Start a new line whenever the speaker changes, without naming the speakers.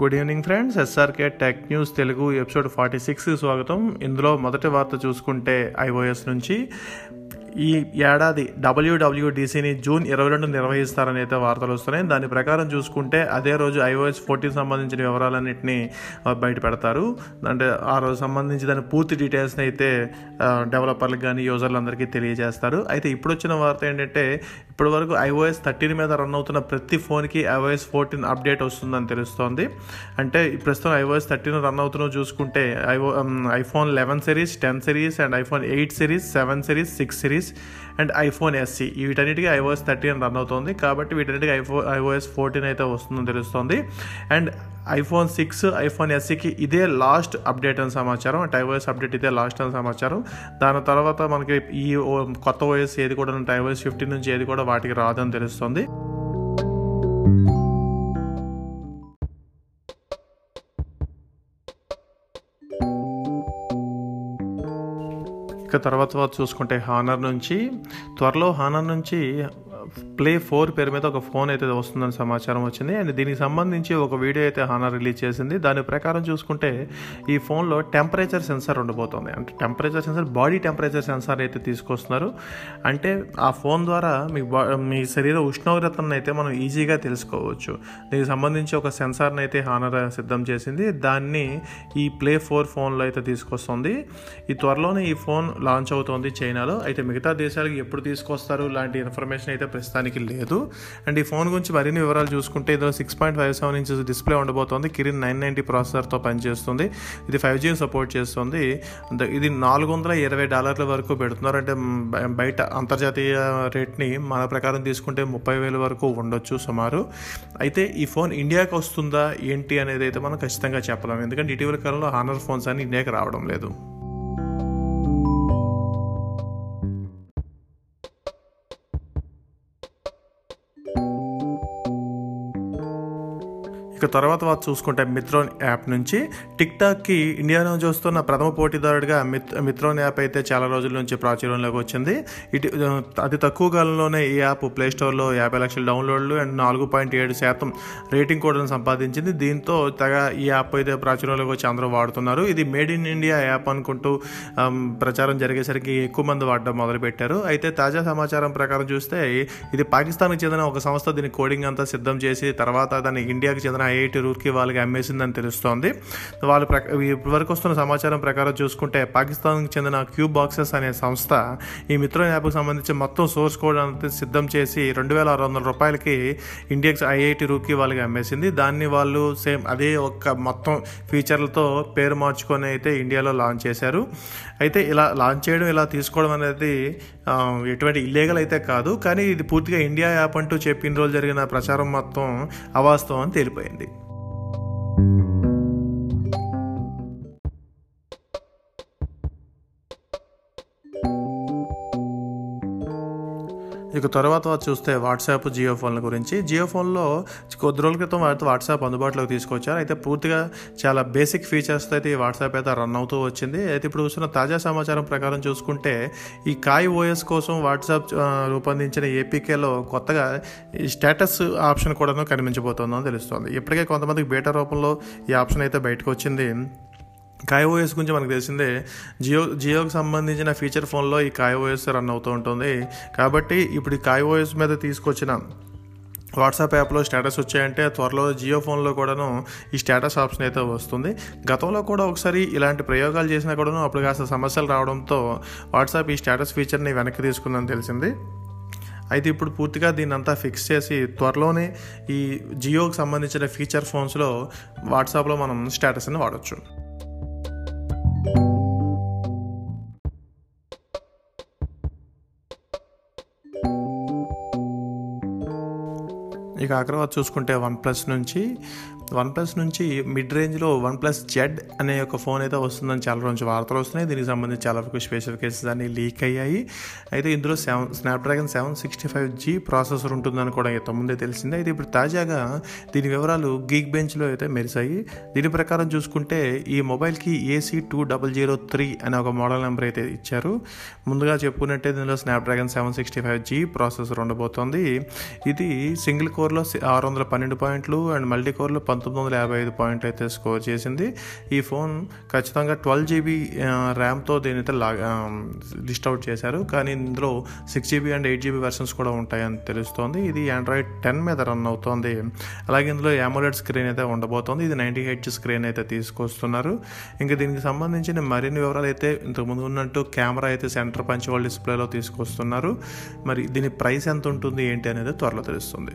Good evening friends SRK tech news Telugu episode forty సిక్స్కి స్వాగతం. ఇందులో మొదటి వార్త చూసుకుంటే ఐఓఎస్ నుంచి. ఈ ఏడాది డబ్ల్యూడబ్ల్యూడిసిని జూన్ ఇరవై రెండు నిర్వహిస్తారని అయితే వార్తలు వస్తున్నాయి. దాని ప్రకారం చూసుకుంటే అదే రోజు ఐఓఎస్ ఫోర్టీన్ సంబంధించిన వివరాలన్నింటినీ బయట పెడతారు. అంటే ఆ రోజు సంబంధించి దాని పూర్తి డీటెయిల్స్ని అయితే డెవలపర్లకు కానీ యూజర్లందరికీ తెలియజేస్తారు. అయితే ఇప్పుడు వచ్చిన వార్త ఏంటంటే ఇప్పటి వరకు ఐఓఎస్ థర్టీన్ మీద రన్ అవుతున్న ప్రతి ఫోన్కి ఐఓఎస్ ఫోర్టీన్ అప్డేట్ వస్తుందని తెలుస్తోంది. అంటే ప్రస్తుతం ఐఓఎస్ థర్టీన్ రన్ అవుతున్న చూసుకుంటే IO iPhone eleven series ten series and iPhone eight series seven series six series and iPhone SE వీటన్నిటికీ ఐఓఎస్ థర్టీన్ రన్ అవుతుంది. కాబట్టి వీటన్నిటికీ ఐఫో ఐఓఎస్ ఫోర్టీన్ అయితే వస్తుందని తెలుస్తోంది. అండ్ ఐఫోన్ సిక్స్ ఐఫోన్ ఎస్సీకి ఇదే లాస్ట్ అప్డేట్ అని సమాచారం. అంటే ఐఓఎస్ అప్డేట్ ఇదే లాస్ట్ అని సమాచారం. దాని తర్వాత మనకి ఈ కొత్త ఓఎస్ ఏది కూడా అంటే ఐఓఎస్ ఫిఫ్టీన్ నుంచి ఏది కూడా వాటికి రాదని తెలుస్తుంది. ఇక తర్వాత తర్వాత చూసుకుంటే హానర్ నుంచి త్వరలో హానర్ నుంచి ప్లే ఫోర్ పేరు మీద ఒక ఫోన్ అయితే వస్తుందని సమాచారం వచ్చింది. అండ్ దీనికి సంబంధించి ఒక వీడియో అయితే హానర్ రిలీజ్ చేసింది. దాని ప్రకారం చూసుకుంటే ఈ ఫోన్లో టెంపరేచర్ సెన్సార్ ఉండబోతుంది. అంటే temperature sensor body temperature sensor అయితే తీసుకొస్తున్నారు. అంటే ఆ ఫోన్ ద్వారా మీ మీ శరీర ఉష్ణోగ్రతను అయితే మనం ఈజీగా తెలుసుకోవచ్చు. దీనికి సంబంధించి ఒక సెన్సార్ని అయితే హానర్ సిద్ధం చేసింది. దాన్ని ఈ ప్లే ఫోర్ ఫోన్లో అయితే తీసుకొస్తుంది. ఈ త్వరలోనే ఈ ఫోన్ లాంచ్ అవుతోంది చైనాలో. అయితే మిగతా దేశాలకు ఎప్పుడు తీసుకొస్తారు? లాంటి ఇన్ఫర్మేషన్ అయితే ప్రస్తుతానికి లేదు. అండ్ ఈ ఫోన్ గురించి మరిన్ని వివరాలు చూసుకుంటే ఇందులో six point five seven inches display ఉండబోతోంది. కిరిన్ నైన్ నైంటీ ప్రాసెసర్తో పనిచేస్తుంది. ఇది ఫైవ్ జీ సపోర్ట్ చేస్తుంది. ఇది నాలుగు వందల ఇరవై డాలర్ల వరకు పెడుతున్నారు. అంటే బయట అంతర్జాతీయ రేట్ని మన ప్రకారం తీసుకుంటే ముప్పై వేల వరకు ఉండొచ్చు సుమారు. అయితే ఈ ఫోన్ ఇండియాకి వస్తుందా ఏంటి అనేది అయితే మనం ఖచ్చితంగా చెప్పలేము ఎందుకంటే ఇటీవల కాలంలో హానర్ ఫోన్స్ అని ఇండియాకి రావడం లేదు. ఇక తర్వాత వారు చూసుకుంటే మిత్రోన్ యాప్ నుంచి టిక్ టాక్కి ఇండియాలో చూస్తున్న ప్రథమ పోటీదారుడిగా మిత్ మిత్రోన్ యాప్ అయితే చాలా రోజుల నుంచి ప్రాచుర్యంలోకి వచ్చింది. ఇటు అతి తక్కువ కాలంలోనే ఈ యాప్ ప్లేస్టోర్లో యాభై లక్షల డౌన్లోడ్లు అండ్ నాలుగు పాయింట్ ఏడు శాతం రేటింగ్ కూడా సంపాదించింది. దీంతో తెగ ఈ యాప్ అయితే ప్రాచుర్యంలోకి వచ్చి అందరూ వాడుతున్నారు. ఇది మేడ్ ఇన్ ఇండియా యాప్ అనుకుంటూ ప్రచారం జరిగేసరికి ఎక్కువ మంది వాడడం మొదలుపెట్టారు. అయితే తాజా సమాచారం ప్రకారం చూస్తే ఇది పాకిస్తాన్కి చెందిన ఒక సంస్థ. దీని కోడింగ్ అంతా సిద్ధం చేసి తర్వాత దాన్ని ఇండియాకి చెందిన ఐఐటి రూర్కి వాళ్ళకి అమ్మేసిందని తెలుస్తోంది. వాళ్ళు ప్రక ఇప్పటి వరకు వస్తున్న సమాచారం ప్రకారం చూసుకుంటే పాకిస్తాన్కి చెందిన క్యూబ్ బాక్సెస్ అనే సంస్థ ఈ మిత్రం యాప్కి సంబంధించి మొత్తం సోర్స్ కోడ్ అంతా సిద్ధం చేసి రెండు వేల ఆరు వందల రూపాయలకి ఇండియాకి ఐఐటి రూర్కి వాళ్ళకి అమ్మేసింది. దాన్ని వాళ్ళు సేమ్ అదే ఒక్క మొత్తం ఫీచర్లతో పేరు మార్చుకొని అయితే ఇండియాలో లాంచ్ చేశారు. అయితే ఇలా లాంచ్ చేయడం ఇలా తీసుకోవడం అనేది ఎటువంటి ఇల్లీగల్ అయితే కాదు. కానీ ఇది పూర్తిగా ఇండియా యాప్ అంటూ చెప్పిన రోజు జరిగిన ప్రచారం మొత్తం అవాస్తవం అని తేలిపోయింది. ఇక తర్వాత చూస్తే వాట్సాప్ జియో ఫోన్ల గురించి. జియో ఫోన్లో కొద్ది రోజుల క్రితం వారితో వాట్సాప్ అందుబాటులోకి తీసుకొచ్చారు. అయితే పూర్తిగా చాలా బేసిక్ ఫీచర్స్తో అయితే ఈ వాట్సాప్ అయితే రన్ అవుతూ వచ్చింది. అయితే ఇప్పుడు చూస్తున్న తాజా సమాచారం ప్రకారం చూసుకుంటే ఈ కాయ్ ఓఎస్ కోసం వాట్సాప్ రూపొందించిన ఏపీకేలో కొత్తగా ఈ స్టేటస్ ఆప్షన్ కూడా కనిపించబోతోందని తెలుస్తోంది. ఇప్పటికే కొంతమందికి బేటా రూపంలో ఈ ఆప్షన్ అయితే బయటకు వచ్చింది. కాయోఎస్ గురించి మనకు తెలిసిందే జియో జియోకి సంబంధించిన ఫీచర్ ఫోన్లో ఈ కాయోఎస్ రన్ అవుతూ ఉంటుంది. కాబట్టి ఇప్పుడు ఈ కాయోఎస్ మీద తీసుకొచ్చిన వాట్సాప్ యాప్లో స్టేటస్ వచ్చాయంటే త్వరలో జియో ఫోన్లో కూడాను ఈ స్టేటస్ ఆప్షన్ అయితే వస్తుంది. గతంలో కూడా ఒకసారి ఇలాంటి ప్రయోగాలు చేసినా కూడాను అప్పుడు కాస్త సమస్యలు రావడంతో వాట్సాప్ ఈ స్టేటస్ ఫీచర్ని వెనక్కి తీసుకుందని తెలిసింది. అయితే ఇప్పుడు పూర్తిగా దీన్ని అంతా ఫిక్స్ చేసి త్వరలోనే ఈ జియోకి సంబంధించిన ఫీచర్ ఫోన్స్లో వాట్సాప్లో మనం స్టేటస్ని వాడచ్చు. ఇక ఆ చూసుకుంటే వన్ ప్లస్ నుంచి వన్ ప్లస్ నుంచి మిడ్ రేంజ్లో వన్ ప్లస్ జెడ్ అనే ఒక ఫోన్ అయితే వస్తుందని చాలా రోజు వార్తలు వస్తున్నాయి. దీనికి సంబంధించి చాలా వరకు స్పెసిఫికేషన్స్ అన్ని లీక్ అయ్యాయి. అయితే ఇందులో seven Snapdragon seven sixty five G processor ఉంటుందని కూడా ఇంతకుముందే తెలిసింది. అయితే ఇప్పుడు తాజాగా దీని వివరాలు గీక్ బెంచ్లో అయితే మెరిసాయి. దీని ప్రకారం చూసుకుంటే ఈ మొబైల్కి AC two double zero three అనే ఒక మోడల్ నెంబర్ అయితే ఇచ్చారు. ముందుగా చెప్పుకున్నట్టే దీనిలో Snapdragon seven sixty five G processor ఉండబోతోంది. ఇది సింగిల్ కోర్లో ఆరు వందల పన్నెండు పాయింట్లు అండ్ మల్టీ కోర్లో పంతొమ్మిది వందల యాభై ఐదు పాయింట్ అయితే స్కోర్ చేసింది. ఈ ఫోన్ ఖచ్చితంగా ట్వెల్వ్ జీబీ ర్యామ్తో దీని అయితే లా లిస్ట్ అవుట్ చేశారు. కానీ ఇందులో six GB and eight GB versions కూడా ఉంటాయని తెలుస్తోంది. ఇది ఆండ్రాయిడ్ టెన్ మీద రన్ అవుతోంది. అలాగే ఇందులో యామోలెడ్ స్క్రీన్ అయితే ఉండబోతోంది. ఇది నైంటీ హెచ్ స్క్రీన్ అయితే తీసుకొస్తున్నారు. ఇంకా దీనికి సంబంధించిన మరిన్ని వివరాలు అయితే ఇంతకుముందు ఉన్నట్టు కెమెరా అయితే సెంటర్ పంచ్ వాళ్ళ డిస్ప్లేలో తీసుకొస్తున్నారు. మరి దీని ప్రైస్ ఎంత ఉంటుంది ఏంటి అనేది త్వరలో తెలుస్తుంది.